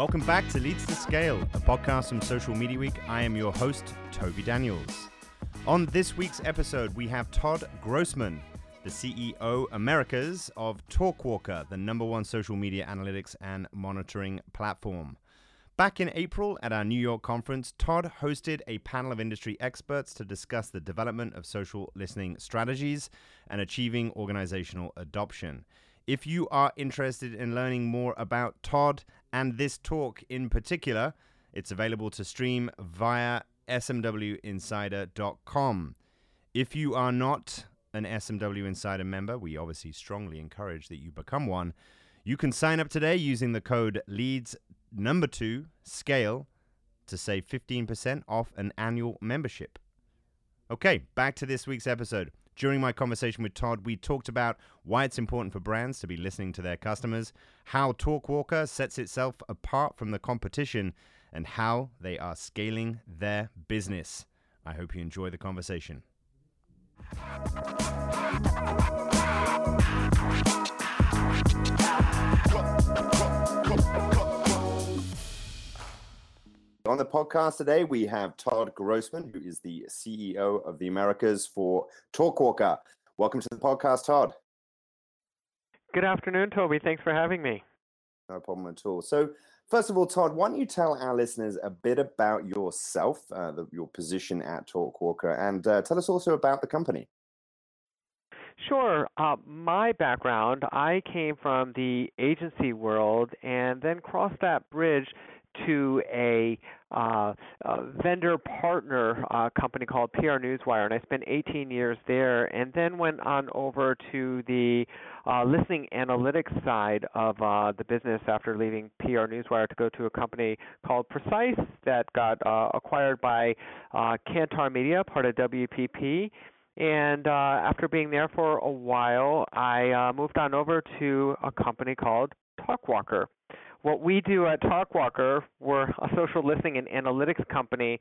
Welcome back to Leads to Scale, a podcast from Social Media Week. I am your host, Toby Daniels. On this week's episode, we have Todd Grossman, the CEO Americas of Talkwalker, the number one social media analytics and monitoring platform. Back in April at our New York conference, Todd hosted a panel of industry experts to discuss the development of social listening strategies and achieving organizational adoption. If you are interested in learning more about Todd and this talk in particular, it's available to stream via smwinsider.com. If you are not an SMW Insider member, we obviously strongly encourage that you become one. You can sign up today using the code LEADS number two, scale, to save 15% off an annual membership. Okay, back to this week's episode. During my conversation with Todd, we talked about why it's important for brands to be listening to their customers, how Talkwalker sets itself apart from the competition, and how they are scaling their business. I hope you enjoy the conversation. On the podcast today, we have Todd Grossman, who is the CEO of the Americas for Talkwalker. Welcome to the podcast, Todd. Good afternoon, Toby. Thanks for having me. No problem at all. So, first of all, Todd, why don't you tell our listeners a bit about yourself, uh, the, your position at Talkwalker, and uh, tell us also about the company? Sure. Uh, my background, I came from the agency world and then crossed that bridge to a, uh, vendor partner uh, company called PR Newswire, and I spent 18 years there, and then went on over to the uh, listening analytics side of uh, the business after leaving PR Newswire to go to a company called Precise that got uh, acquired by uh, Kantar Media, part of WPP. And after being there for a while, I moved on over to a company called Talkwalker. What we do at Talkwalker, we're a social listening and analytics company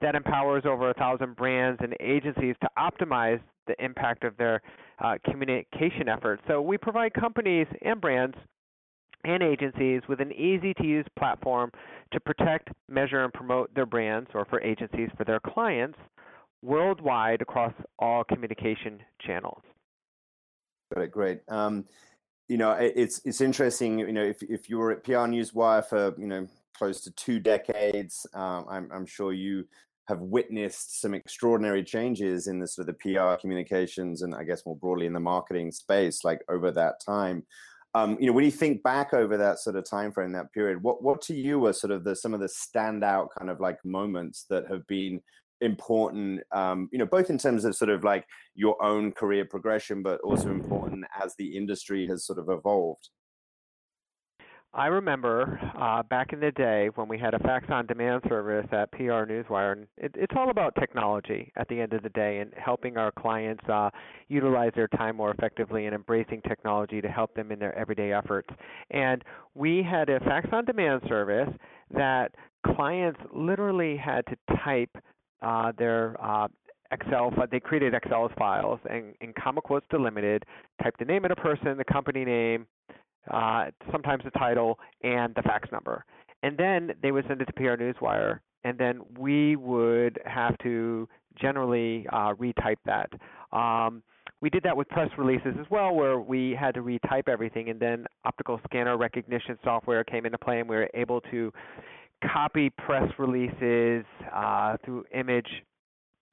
that empowers over a thousand brands and agencies to optimize the impact of their uh, communication efforts. So we provide companies and brands and agencies with an easy to use platform to protect, measure, and promote their brands, or for agencies for their clients, worldwide across all communication channels. Great, great. Um, you know, it's it's interesting. You know, if if you were at PR Newswire for you know close to two decades, um, I'm I'm sure you have witnessed some extraordinary changes in the sort of the PR communications and I guess more broadly in the marketing space, like over that time. Um, you know, when you think back over that sort of time frame, that period, what what to you are sort of the some of the standout kind of like moments that have been important um, you know both in terms of sort of like your own career progression but also important as the industry has sort of evolved I remember uh, back in the day when we had a fax on demand service at PR Newswire, and it, it's all about technology at the end of the day and helping our clients uh, utilize their time more effectively and embracing technology to help them in their everyday efforts. And we had a fax on demand service that clients literally had to type uh, their uh, Excel. They created Excel files and in comma quotes delimited, typed the name of the person, the company name, uh, sometimes the title, and the fax number. And then they would send it to PR Newswire, and then we would have to generally uh, retype that. Um, we did that with press releases as well, where we had to retype everything, and then optical scanner recognition software came into play, and we were able to copy press releases uh, through image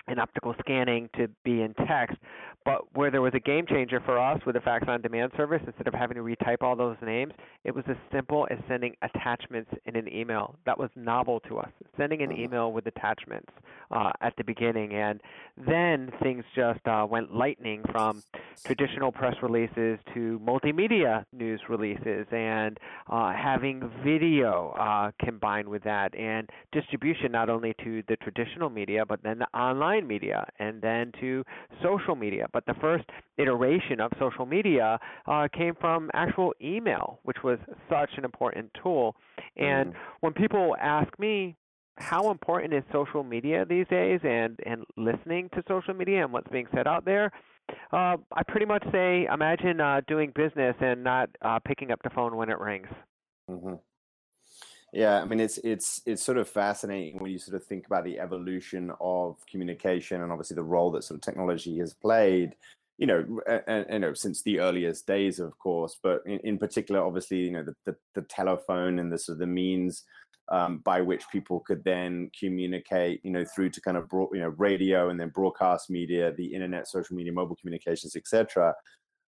and optical scanning to be in text. But where there was a game changer for us with a fax on demand service, instead of having to retype all those names, it was as simple as sending attachments in an email. That was novel to us, sending an mm-hmm. email with attachments uh, at the beginning. And then things just uh, went lightning from traditional press releases to multimedia news releases and uh, having video uh, combined with that and distribution not only to the traditional media, but then the online media and then to social media but the first iteration of social media uh, came from actual email, which was such an important tool. And mm. when people ask me, how important is social media these days and, and listening to social media and what's being said out there? Uh, I pretty much say imagine uh, doing business and not uh, picking up the phone when it rings. Mm-hmm. Yeah, I mean it's it's it's sort of fascinating when you sort of think about the evolution of communication and obviously the role that sort of technology has played. You know, and, you know since the earliest days, of course, but in, in particular, obviously, you know, the, the, the telephone and the sort of the means um, by which people could then communicate, you know, through to kind of broad, you know radio and then broadcast media, the internet, social media, mobile communications, etc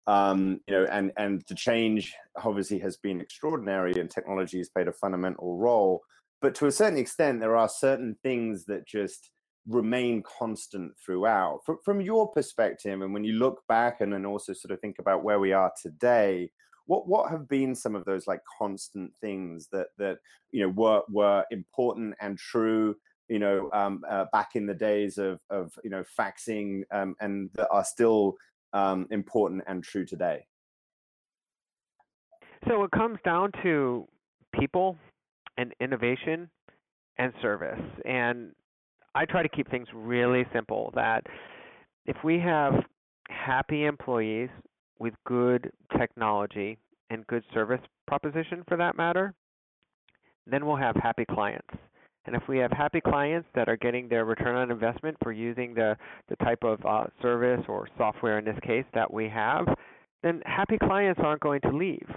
um, you know, and and the change obviously has been extraordinary, and technology has played a fundamental role. But to a certain extent, there are certain things that just remain constant throughout. From, from your perspective, and when you look back and then also sort of think about where we are today, what what have been some of those like constant things that that you know were were important and true you know um, uh, back in the days of of you know faxing um, and that are still um, important and true today? So it comes down to people and innovation and service. And I try to keep things really simple that if we have happy employees with good technology and good service proposition for that matter, then we'll have happy clients. And if we have happy clients that are getting their return on investment for using the, the type of uh, service or software in this case that we have, then happy clients aren't going to leave.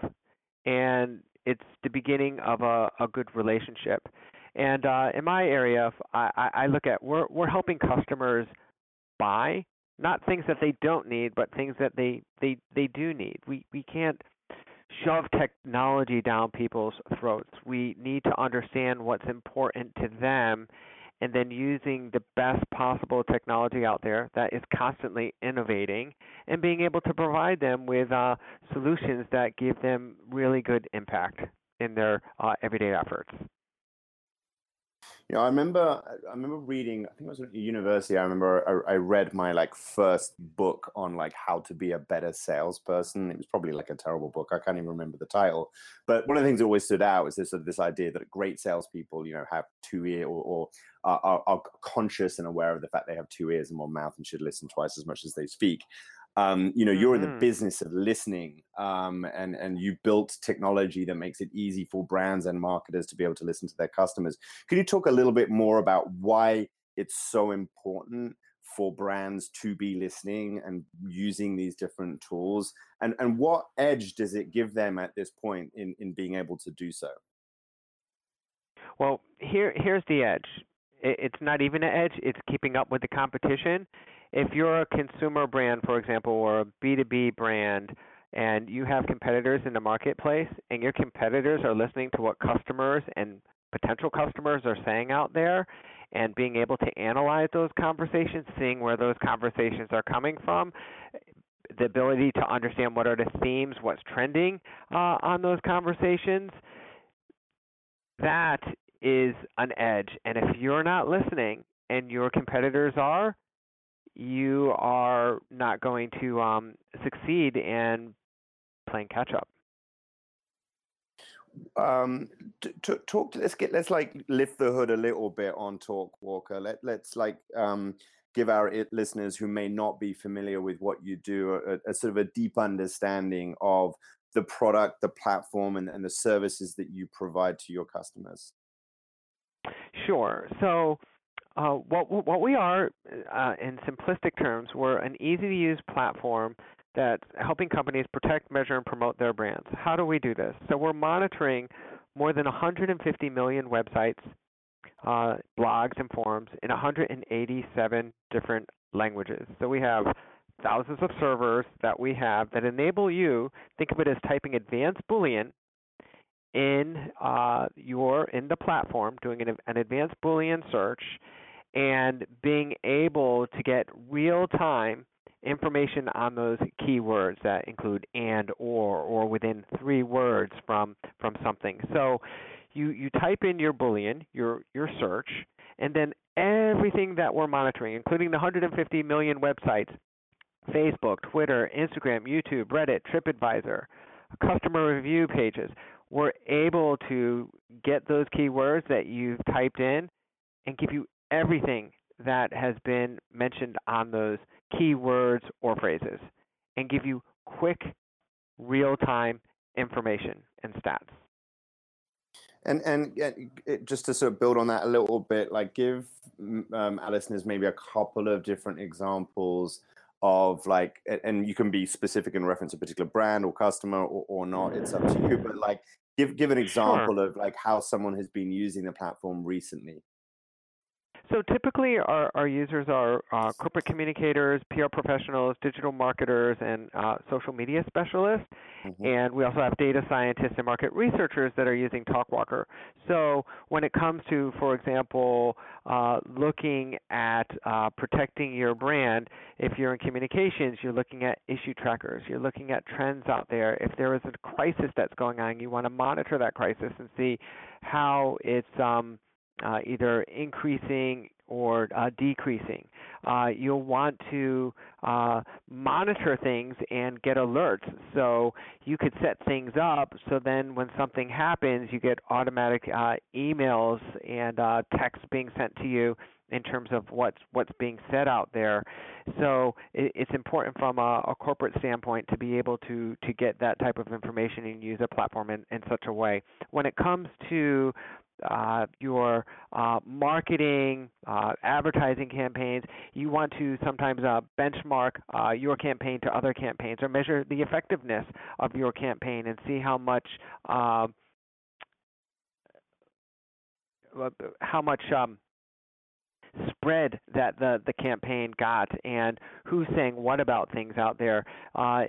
And it's the beginning of a, a good relationship. And uh, in my area, I, I look at we're, we're helping customers buy not things that they don't need, but things that they, they, they do need. We, we can't shove technology down people's throats. We need to understand what's important to them and then using the best possible technology out there that is constantly innovating and being able to provide them with uh, solutions that give them really good impact in their uh, everyday efforts. You know, I remember I remember reading. I think it was at university. I remember I, I, read my like first book on like how to be a better salesperson. It was probably like a terrible book. I can't even remember the title. But one of the things that always stood out was this sort of this idea that great salespeople, you know, have two ear or, or are, are conscious and aware of the fact they have two ears and one mouth and should listen twice as much as they speak um, you know you're mm-hmm. in the mm-hmm. business of listening um, and and you built technology that makes it easy for brands and marketers to be able to listen to their customers can you talk a little bit more about why it's so important for brands to be listening and using these different tools and and what edge does it give them at this point in in being able to do so well here here's the edge it's not even an edge it's keeping up with the competition if you're a consumer brand, for example, or a B2B brand, and you have competitors in the marketplace, and your competitors are listening to what customers and potential customers are saying out there, and being able to analyze those conversations, seeing where those conversations are coming from, the ability to understand what are the themes, what's trending uh, on those conversations, that is an edge. And if you're not listening and your competitors are, you are not going to um, succeed in playing catch up. Um, t- t- talk. Let's get. Let's like lift the hood a little bit on Talk Walker. Let Let's like um, give our listeners who may not be familiar with what you do a, a, sort of a deep understanding of the product, the platform, and, and the services that you provide to your customers. Sure. So uh, what what we are, uh, in simplistic terms, we're an easy-to-use platform that's helping companies protect, measure, and promote their brands. How do we do this? So we're monitoring more than 150 million websites, uh, blogs, and forums in 187 different languages. So we have thousands of servers that we have that enable you. Think of it as typing advanced Boolean in uh, your in the platform, doing an, an advanced Boolean search and being able to get real time information on those keywords that include and or or within three words from from something. So you you type in your boolean, your your search, and then everything that we're monitoring, including the 150 million websites, Facebook, Twitter, Instagram, YouTube, Reddit, TripAdvisor, customer review pages, we're able to get those keywords that you've typed in and give you everything that has been mentioned on those keywords or phrases and give you quick, real time information and stats. And and just to sort of build on that a little bit, like give um, our listeners maybe a couple of different examples of like, and you can be specific in reference to a particular brand or customer or, or not. It's up to you. But like, give give an example sure. of like how someone has been using the platform recently. So typically, our, our users are uh, corporate communicators, PR professionals, digital marketers, and uh, social media specialists. Mm-hmm. And we also have data scientists and market researchers that are using TalkWalker. So when it comes to, for example, uh, looking at uh, protecting your brand, if you're in communications, you're looking at issue trackers, you're looking at trends out there. If there is a crisis that's going on, you want to monitor that crisis and see how it's um, Uh, either increasing or uh, decreasing. Uh, you'll want to uh, monitor things and get alerts. So you could set things up so then when something happens, you get automatic uh, emails and uh, texts being sent to you in terms of what's what's being said out there. So it, it's important from a, a, corporate standpoint to be able to to get that type of information and use a platform in, in such a way. When it comes to uh, your uh, marketing, uh, advertising campaigns, you want to sometimes uh, benchmark uh, your campaign to other campaigns or measure the effectiveness of your campaign and see how much uh, how much um, spread that the the campaign got and who's saying what about things out there.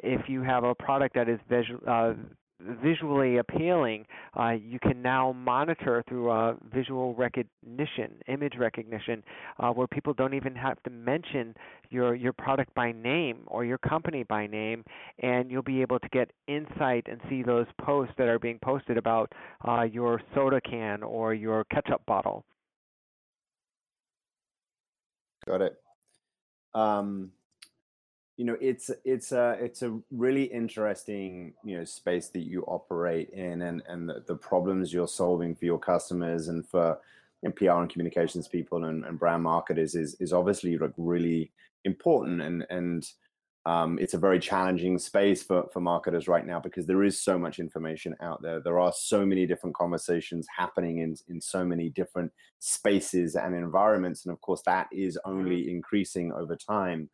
if you have a product that is visual visually appealing, uh, you can now monitor through uh, visual recognition, image recognition, uh, where people don't even have to mention your your product by name or your company by name, and you'll be able to get insight and see those posts that are being posted about uh, your soda can or your ketchup bottle. Got it. Um, you know it's it's a it's a really interesting you know space that you operate in and and the, the problems you're solving for your customers and for you know, PR and communications people and, and brand marketers is is obviously like really important and and um, it's a very challenging space for, for marketers right now because there is so much information out there. There are so many different conversations happening in, in so many different spaces and environments. And of course, that is only mm-hmm. increasing over time.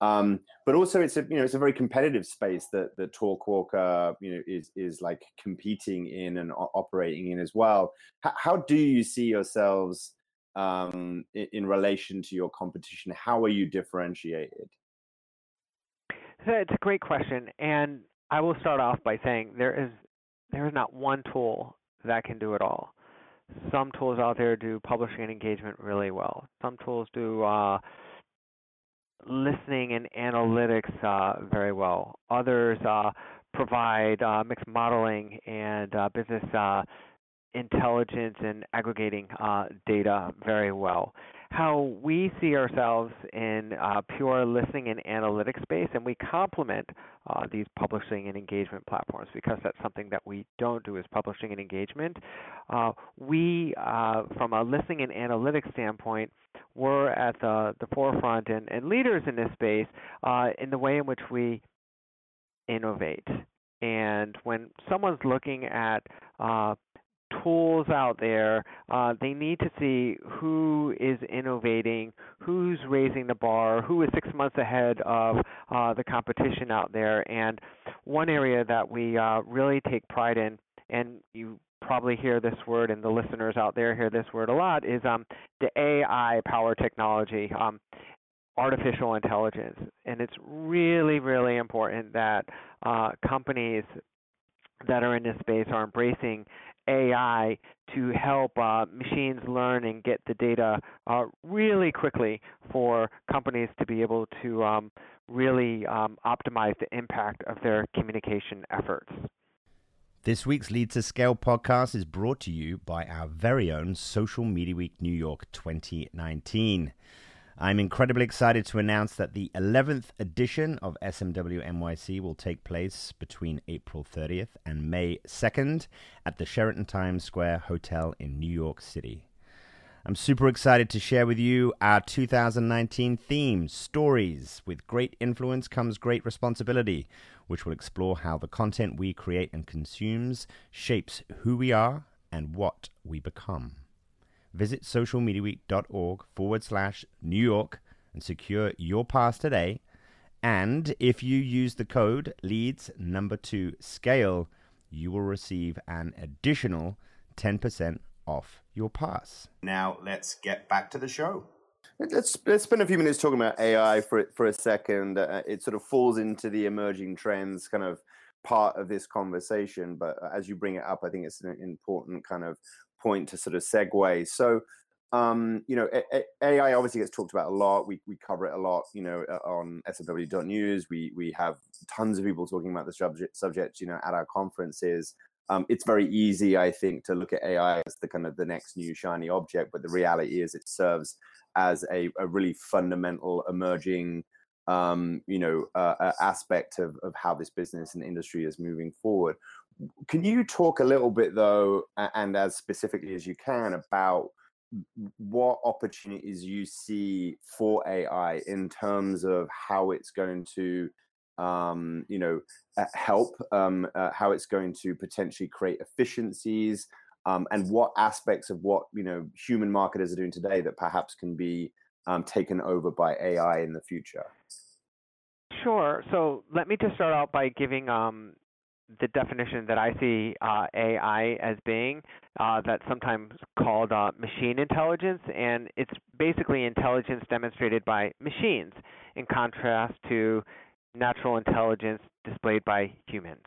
Um, but also, it's a you know it's a very competitive space that that Talkwalker you know is is like competing in and operating in as well. H- how do you see yourselves um, in, in relation to your competition? How are you differentiated? It's a great question, and I will start off by saying there is there is not one tool that can do it all. Some tools out there do publishing and engagement really well. Some tools do uh, listening and analytics uh, very well. Others uh, provide uh, mixed modeling and uh, business uh, intelligence and aggregating uh, data very well how we see ourselves in uh, pure listening and analytics space, and we complement uh, these publishing and engagement platforms because that's something that we don't do is publishing and engagement. Uh, we, uh, from a listening and analytics standpoint, we're at the, the forefront and, and leaders in this space uh, in the way in which we innovate. And when someone's looking at uh, tools out there. Uh, they need to see who is innovating, who's raising the bar, who is six months ahead of uh, the competition out there. And one area that we uh, really take pride in, and you probably hear this word, and the listeners out there hear this word a lot, is um, the AI power technology. Um, artificial intelligence. And it's really, really important that uh, companies that are in this space are embracing AI to help uh, machines learn and get the data uh, really quickly for companies to be able to um, really um, optimize the impact of their communication efforts. This week's Lead to Scale podcast is brought to you by our very own Social Media Week New York 2019. I'm incredibly excited to announce that the 11th edition of SMW NYC will take place between April 30th and May 2nd at the Sheraton Times Square Hotel in New York City. I'm super excited to share with you our 2019 theme, Stories. With great influence comes great responsibility, which will explore how the content we create and consumes shapes who we are and what we become. Visit socialmediaweek.org forward slash New York and secure your pass today. And if you use the code leads number two scale, you will receive an additional 10% off your pass. Now let's get back to the show. Let's let's spend a few minutes talking about AI for for a second. Uh, it sort of falls into the emerging trends kind of part of this conversation, but as you bring it up, I think it's an important kind of point to sort of segue. So, um, you know, AI obviously gets talked about a lot. We we cover it a lot, you know, on SFW.news. We we have tons of people talking about the subject subject, you know, at our conferences. Um, it's very easy, I think, to look at AI as the kind of the next new shiny object, but the reality is it serves as a, a really fundamental emerging um, you know uh, aspect of, of how this business and industry is moving forward can you talk a little bit though and as specifically as you can about what opportunities you see for ai in terms of how it's going to um, you know uh, help um, uh, how it's going to potentially create efficiencies um, and what aspects of what you know human marketers are doing today that perhaps can be um, taken over by AI in the future? Sure. So let me just start out by giving um, the definition that I see uh, AI as being. Uh, that's sometimes called uh, machine intelligence, and it's basically intelligence demonstrated by machines, in contrast to natural intelligence displayed by humans.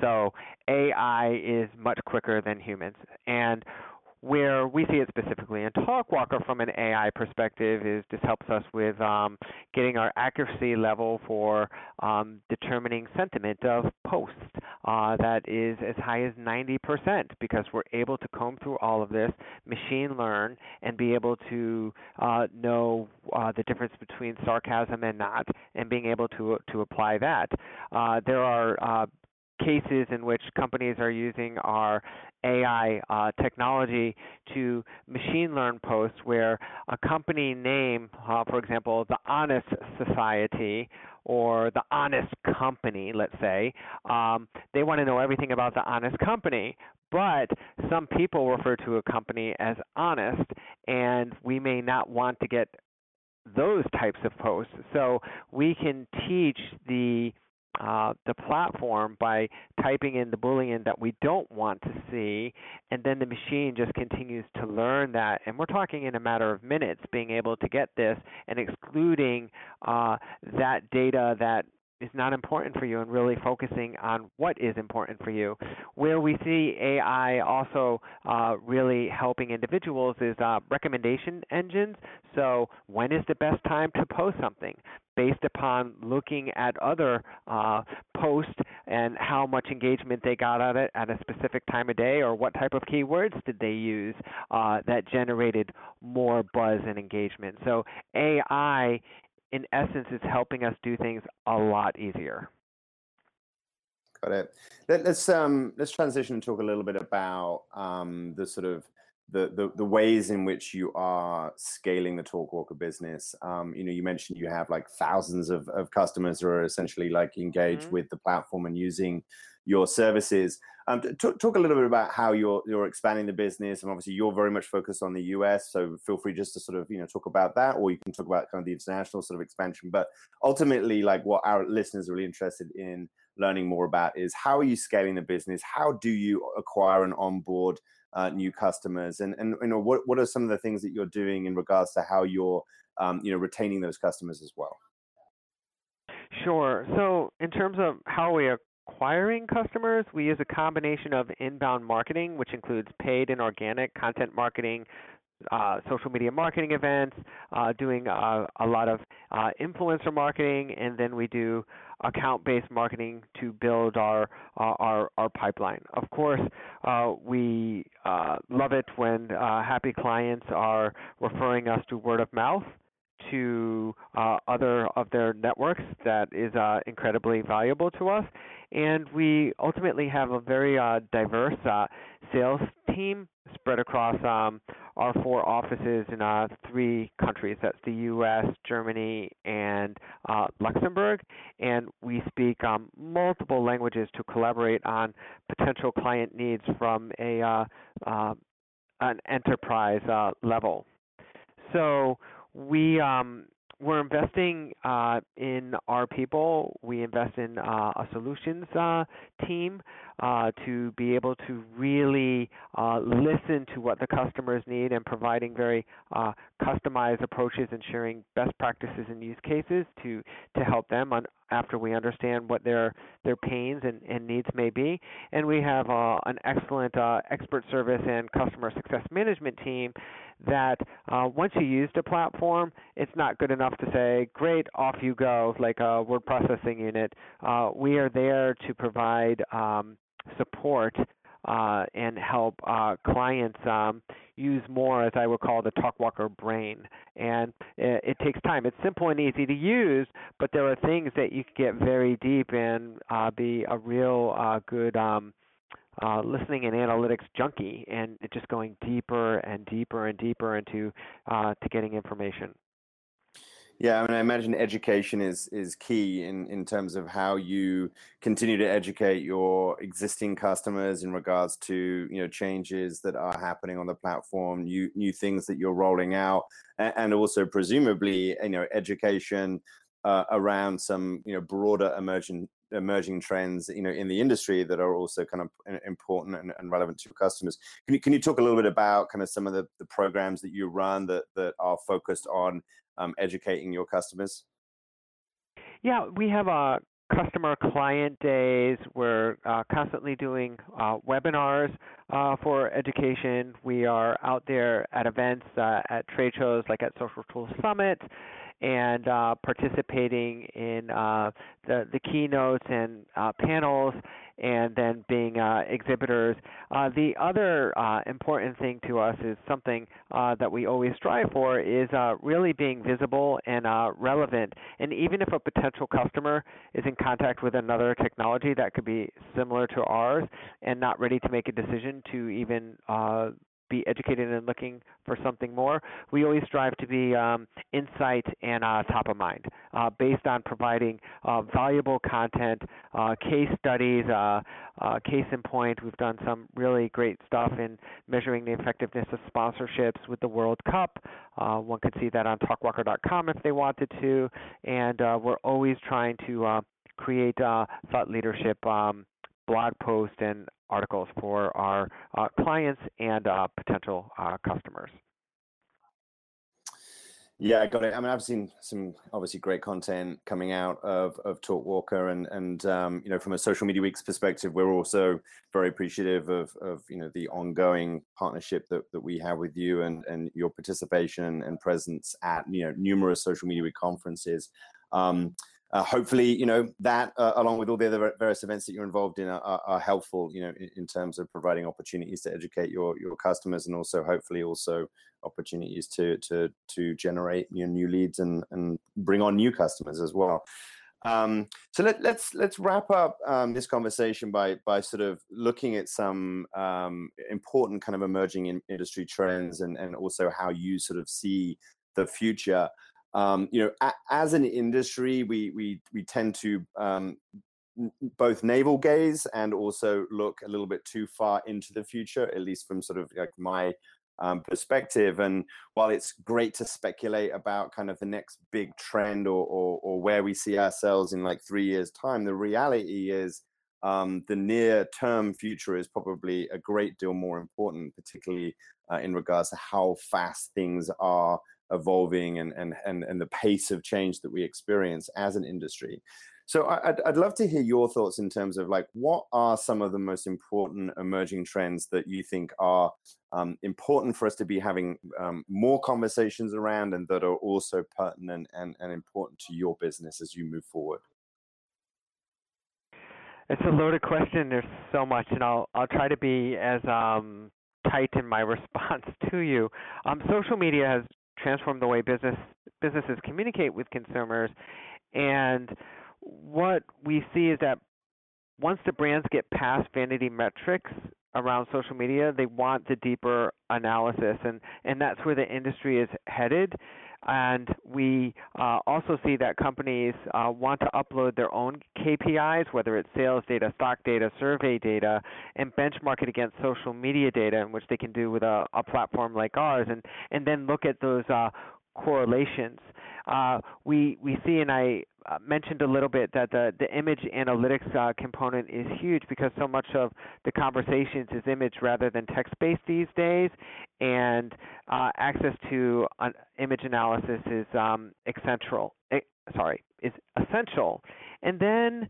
So AI is much quicker than humans. And where we see it specifically in TalkWalker from an AI perspective is this helps us with um, getting our accuracy level for um, determining sentiment of posts uh, that is as high as 90% because we're able to comb through all of this, machine learn, and be able to uh, know uh, the difference between sarcasm and not, and being able to to apply that. Uh, there are uh, cases in which companies are using our AI uh, technology to machine learn posts where a company name, uh, for example, the Honest Society or the Honest Company, let's say, um, they want to know everything about the Honest Company. But some people refer to a company as honest, and we may not want to get those types of posts. So we can teach the uh, the platform by typing in the boolean that we don't want to see, and then the machine just continues to learn that. And we're talking in a matter of minutes being able to get this and excluding uh, that data that is not important for you and really focusing on what is important for you. Where we see AI also uh, really helping individuals is uh, recommendation engines. So, when is the best time to post something? Based upon looking at other uh, posts and how much engagement they got of it at a specific time of day, or what type of keywords did they use uh, that generated more buzz and engagement. So, AI in essence, is helping us do things a lot easier. Got it. Let, us um, let's transition and talk a little bit about um, the sort of the, the, the ways in which you are scaling the Talkwalker business. Um, you know, you mentioned you have like thousands of, of customers who are essentially like engaged mm-hmm. with the platform and using your services. Um, talk, talk a little bit about how you're you're expanding the business, and obviously you're very much focused on the US. So feel free just to sort of you know talk about that, or you can talk about kind of the international sort of expansion. But ultimately, like what our listeners are really interested in learning more about is how are you scaling the business? How do you acquire and onboard uh, new customers, and and you know what what are some of the things that you're doing in regards to how you're um, you know retaining those customers as well? Sure. So in terms of how we acquiring customers, we use a combination of inbound marketing, which includes paid and organic content marketing, uh, social media marketing events, uh, doing uh, a lot of uh, influencer marketing, and then we do account-based marketing to build our uh, our, our pipeline. Of course, uh, we love it when happy clients are referring us to word of mouth to uh, other of their networks that is uh, incredibly valuable to us. And we ultimately have a very uh, diverse uh, sales team spread across um, our four offices in uh, three countries. That's the U.S., Germany, and uh, Luxembourg. And we speak um, multiple languages to collaborate on potential client needs from a uh, uh an enterprise uh, level. So we um, we're investing uh, in our people. We invest in uh, a solutions uh, team uh, to be able to really uh, listen to what the customers need and providing very uh, customized approaches and sharing best practices and use cases to to help them on, after we understand what their their pains and, and needs may be. And we have an excellent expert service and customer success management team that uh, once you use the platform, it's not good enough to say, great, off you go, like a word processing unit. Uh, we are there to provide um, support uh, and help uh, clients um, use more, as I would call the TalkWalker brain. And it, it, takes time. It's simple and easy to use, but there are things that you can get very deep and uh, be a real uh, good um, uh, listening and analytics junkie, and just going deeper and deeper and deeper into uh, to getting information. Yeah, I mean, I imagine education is is key in in terms of how you continue to educate your existing customers in regards to you know changes that are happening on the platform, new new things that you're rolling out, and, also presumably you know education uh, around some you know broader emerging emerging trends you know in the industry that are also kind of important and, and, relevant to your customers. Can you, can you talk a little bit about kind of some of the, the programs that you run that that are focused on um, educating your customers? Yeah we have a customer client days. We're uh, constantly doing uh, webinars uh, for education. We are out there at events uh, at trade shows like at social tools summit and uh, participating in uh, the, the keynotes and uh, panels and then being uh, exhibitors. Uh, the other uh, important thing to us is something that we always strive for is really being visible and relevant. And even if a potential customer is in contact with another technology that could be similar to ours and not ready to make a decision to even be educated and looking for something more, we always strive to be um, insight and uh, top of mind uh, based on providing uh, valuable content, uh, case studies, uh, uh, case in point. We've done some really great stuff in measuring the effectiveness of sponsorships with the World Cup. one could see that on talkwalker.com if they wanted to. And we're always trying to create thought leadership um, blog posts and articles for our uh, clients and uh, potential uh, customers. Yeah, I got it. I mean, I've seen some obviously great content coming out of of TalkWalker, and and um, you know, from a social media weeks perspective, we're also very appreciative of of you know the ongoing partnership that that we have with you and and your participation and presence at you know numerous social media week conferences. Um, uh, hopefully, you know that uh, along with all the other various events that you're involved in are, are helpful, you know, in, in, terms of providing opportunities to educate your your customers, and also hopefully also opportunities to to to generate you know, new leads and and bring on new customers as well. Um, so let, us let's, let's wrap up um, this conversation by by sort of looking at some um, important kind of emerging in industry trends and and also how you sort of see the future um, you know, a, as an industry, we we we tend to um, both navel gaze and also look a little bit too far into the future, at least from sort of like my um, perspective. And while it's great to speculate about kind of the next big trend or, or, or where we see ourselves in like three years' time, the reality is um, the near term future is probably a great deal more important, particularly uh, in regards to how fast things are evolving and, and, and, and the pace of change that we experience as an industry. So I'd, I'd love to hear your thoughts in terms of like what are some of the most important emerging trends that you think are um, important for us to be having um, more conversations around and that are also pertinent and, and important to your business as you move forward? It's a loaded question. There's so much, and I'll I'll try to be as um, tight in my response to you. Um, social media has transform the way business businesses communicate with consumers. And what we see is that once the brands get past vanity metrics around social media, they want the deeper analysis, and and that's where the industry is headed. And we uh, also see that companies uh, want to upload their own KPIs, whether it's sales data, stock data, survey data, and benchmark it against social media data, in which they can do with a, a platform like ours, and and then look at those uh, correlations. Uh, we we see, and I uh, mentioned a little bit that the the image analytics uh, component is huge because so much of the conversations is image rather than text based these days, and uh, access to an image analysis is um, essential. Eh, sorry, is essential, and then.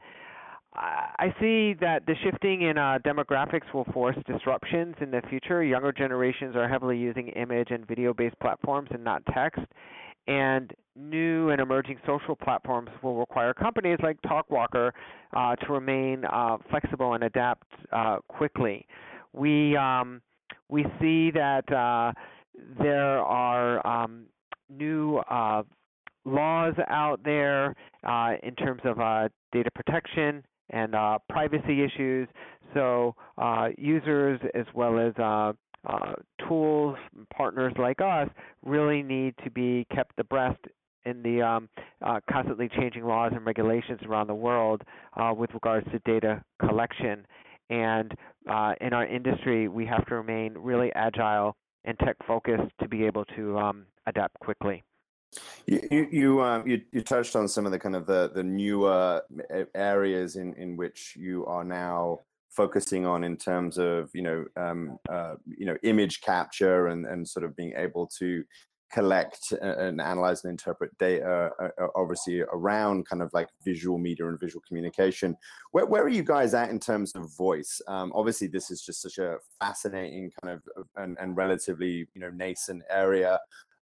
I see that the shifting in uh, demographics will force disruptions in the future. Younger generations are heavily using image and video based platforms and not text and new and emerging social platforms will require companies like TalkWalker uh, to remain uh, flexible and adapt uh, quickly. We um, we see that uh, there are um, new uh, laws out there uh, in terms of data protection and privacy issues. So users as well as uh, tools partners like us really need to be kept abreast in the um, uh, constantly changing laws and regulations around the world uh, with regards to data collection. And uh, in our industry, we have to remain really agile and tech focused to be able to um, adapt quickly. You you uh, you, you touched on some of the kind of the the newer areas in in which you are now focusing on in terms of you know um, uh, you know image capture and and sort of being able to collect and analyze and interpret data uh, uh, obviously around kind of like visual media and visual communication. Where, where are you guys at in terms of voice? Um, obviously this is just such a fascinating kind of and, and relatively you know nascent area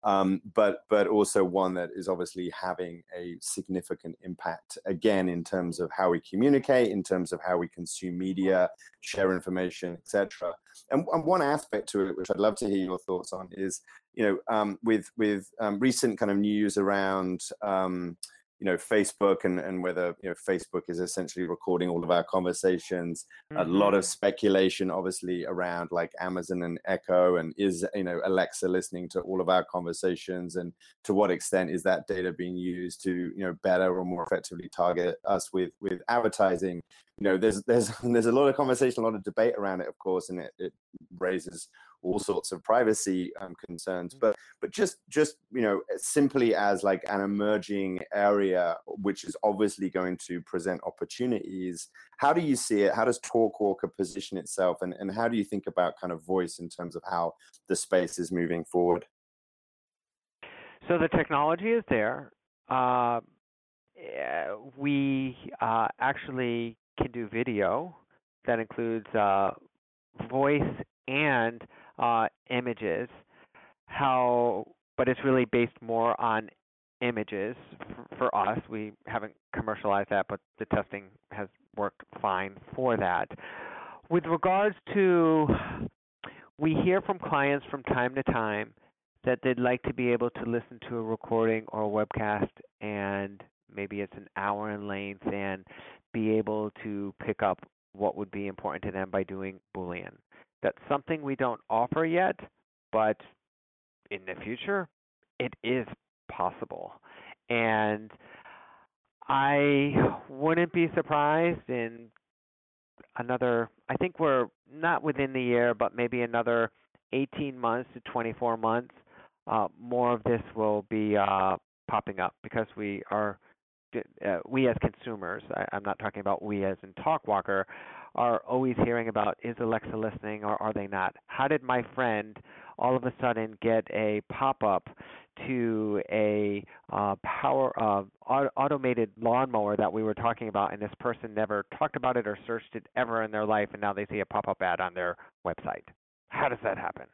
um, but but also one that is obviously having a significant impact again in terms of how we communicate, in terms of how we consume media, share information, etc. And, and, one aspect to it, which I'd love to hear your thoughts on, is you know um, with with um, recent kind of news around um, you know Facebook and and whether you know Facebook is essentially recording all of our conversations. Mm-hmm. A lot of speculation, obviously, around like Amazon and Echo, and is you know Alexa listening to all of our conversations, and to what extent is that data being used to you know better or more effectively target us with with advertising? You know, there's there's there's a lot of conversation, a lot of debate around it, of course, and it, it raises all sorts of privacy um, concerns. Mm. But but just just you know simply as like an emerging area, which is obviously going to present opportunities. How do you see it? How does TalkWalker position itself, and and how do you think about kind of voice in terms of how the space is moving forward? So the technology is there. Uh, we uh, actually can do video that includes uh, voice and uh, images. How, but it's really based more on images for, for us. We haven't commercialized that, but the testing has worked fine for that. With regards to, we hear from clients from time to time that they'd like to be able to listen to a recording or a webcast and maybe it's an hour in length and be able to pick up what would be important to them by doing Boolean. That's something we don't offer yet, but in the future, it is possible. And I wouldn't be surprised in another, I think we're not within the year, but maybe another 18 months to 24 months, uh, more of this will be uh, popping up because we are, uh, we as consumers, I, I'm not talking about we as in TalkWalker, are always hearing about is Alexa listening or are they not? How did my friend all of a sudden get a pop up to a uh, power uh, automated lawnmower that we were talking about, and this person never talked about it or searched it ever in their life, and now they see a pop up ad on their website? How does that happen?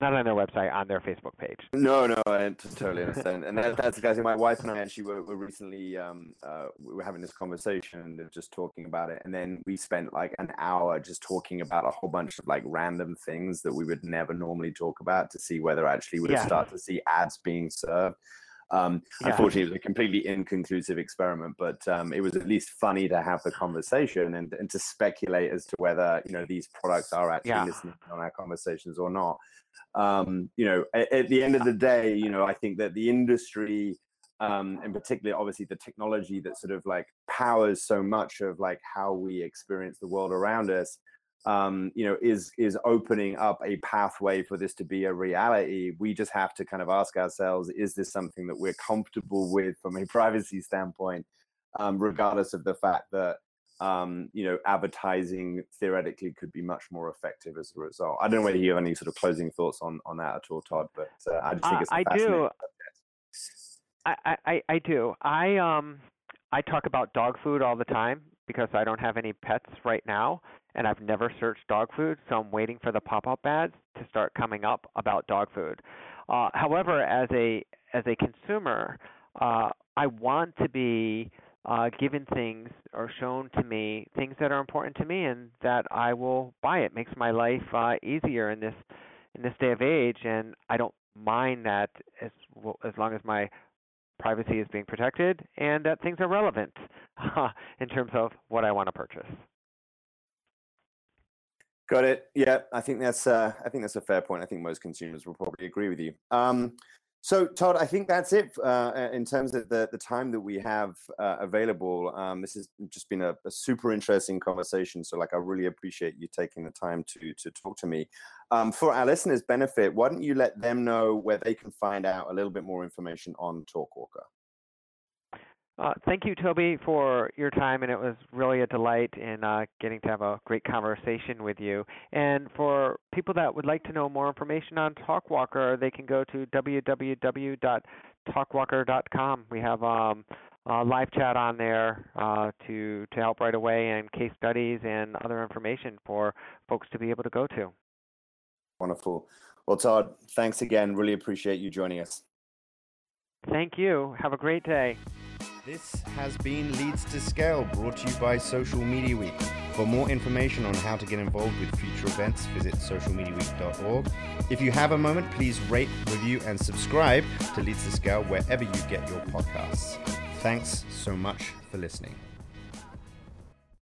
Not on their website, on their Facebook page. No, no, I totally understand. and that, that's guys. My wife and I actually were, were recently um, uh, we were having this conversation and just talking about it, and then we spent like an hour just talking about a whole bunch of like random things that we would never normally talk about to see whether actually we would yeah. start to see ads being served. Um, yeah. Unfortunately, it was a completely inconclusive experiment, but um, it was at least funny to have the conversation and, and to speculate as to whether you know these products are actually yeah. listening on our conversations or not. Um, you know, at, at, the end of the day, you know, I think that the industry, um, and particularly obviously the technology that sort of like powers so much of like how we experience the world around us um, you know, is is opening up a pathway for this to be a reality. We just have to kind of ask ourselves: Is this something that we're comfortable with from a privacy standpoint, um, regardless of the fact that um, you know advertising theoretically could be much more effective as a result? I don't know whether you have any sort of closing thoughts on on that at all, Todd, but uh, I just think it's. Uh, I do. I, I I do. I um I talk about dog food all the time because I don't have any pets right now and I've never searched dog food, so I'm waiting for the pop-up ads to start coming up about dog food. Uh, however, as a as a consumer, uh, I want to be uh, given things or shown to me things that are important to me, and that I will buy. It makes my life uh, easier in this in this day of age, and I don't mind that as well, as long as my privacy is being protected and that things are relevant in terms of what I want to purchase. Got it. Yeah, I think that's uh, I think that's a fair point. I think most consumers will probably agree with you. Um, so, Todd, I think that's it uh, in terms of the, the time that we have uh, available. Um, this has just been a, a, super interesting conversation. So, like, I really appreciate you taking the time to to talk to me. Um, for our listeners' benefit, why don't you let them know where they can find out a little bit more information on Talkwalker? Uh, thank you, Toby, for your time, and it was really a delight in uh, getting to have a great conversation with you. And for people that would like to know more information on Talkwalker, they can go to www.talkwalker.com. We have um, a live chat on there uh, to to help right away, and case studies and other information for folks to be able to go to. Wonderful. Well, Todd, thanks again. Really appreciate you joining us. Thank you. Have a great day. This has been Leads to Scale, brought to you by Social Media Week. For more information on how to get involved with future events, visit socialmediaweek.org. If you have a moment, please rate, review, and subscribe to Leads to Scale wherever you get your podcasts. Thanks so much for listening.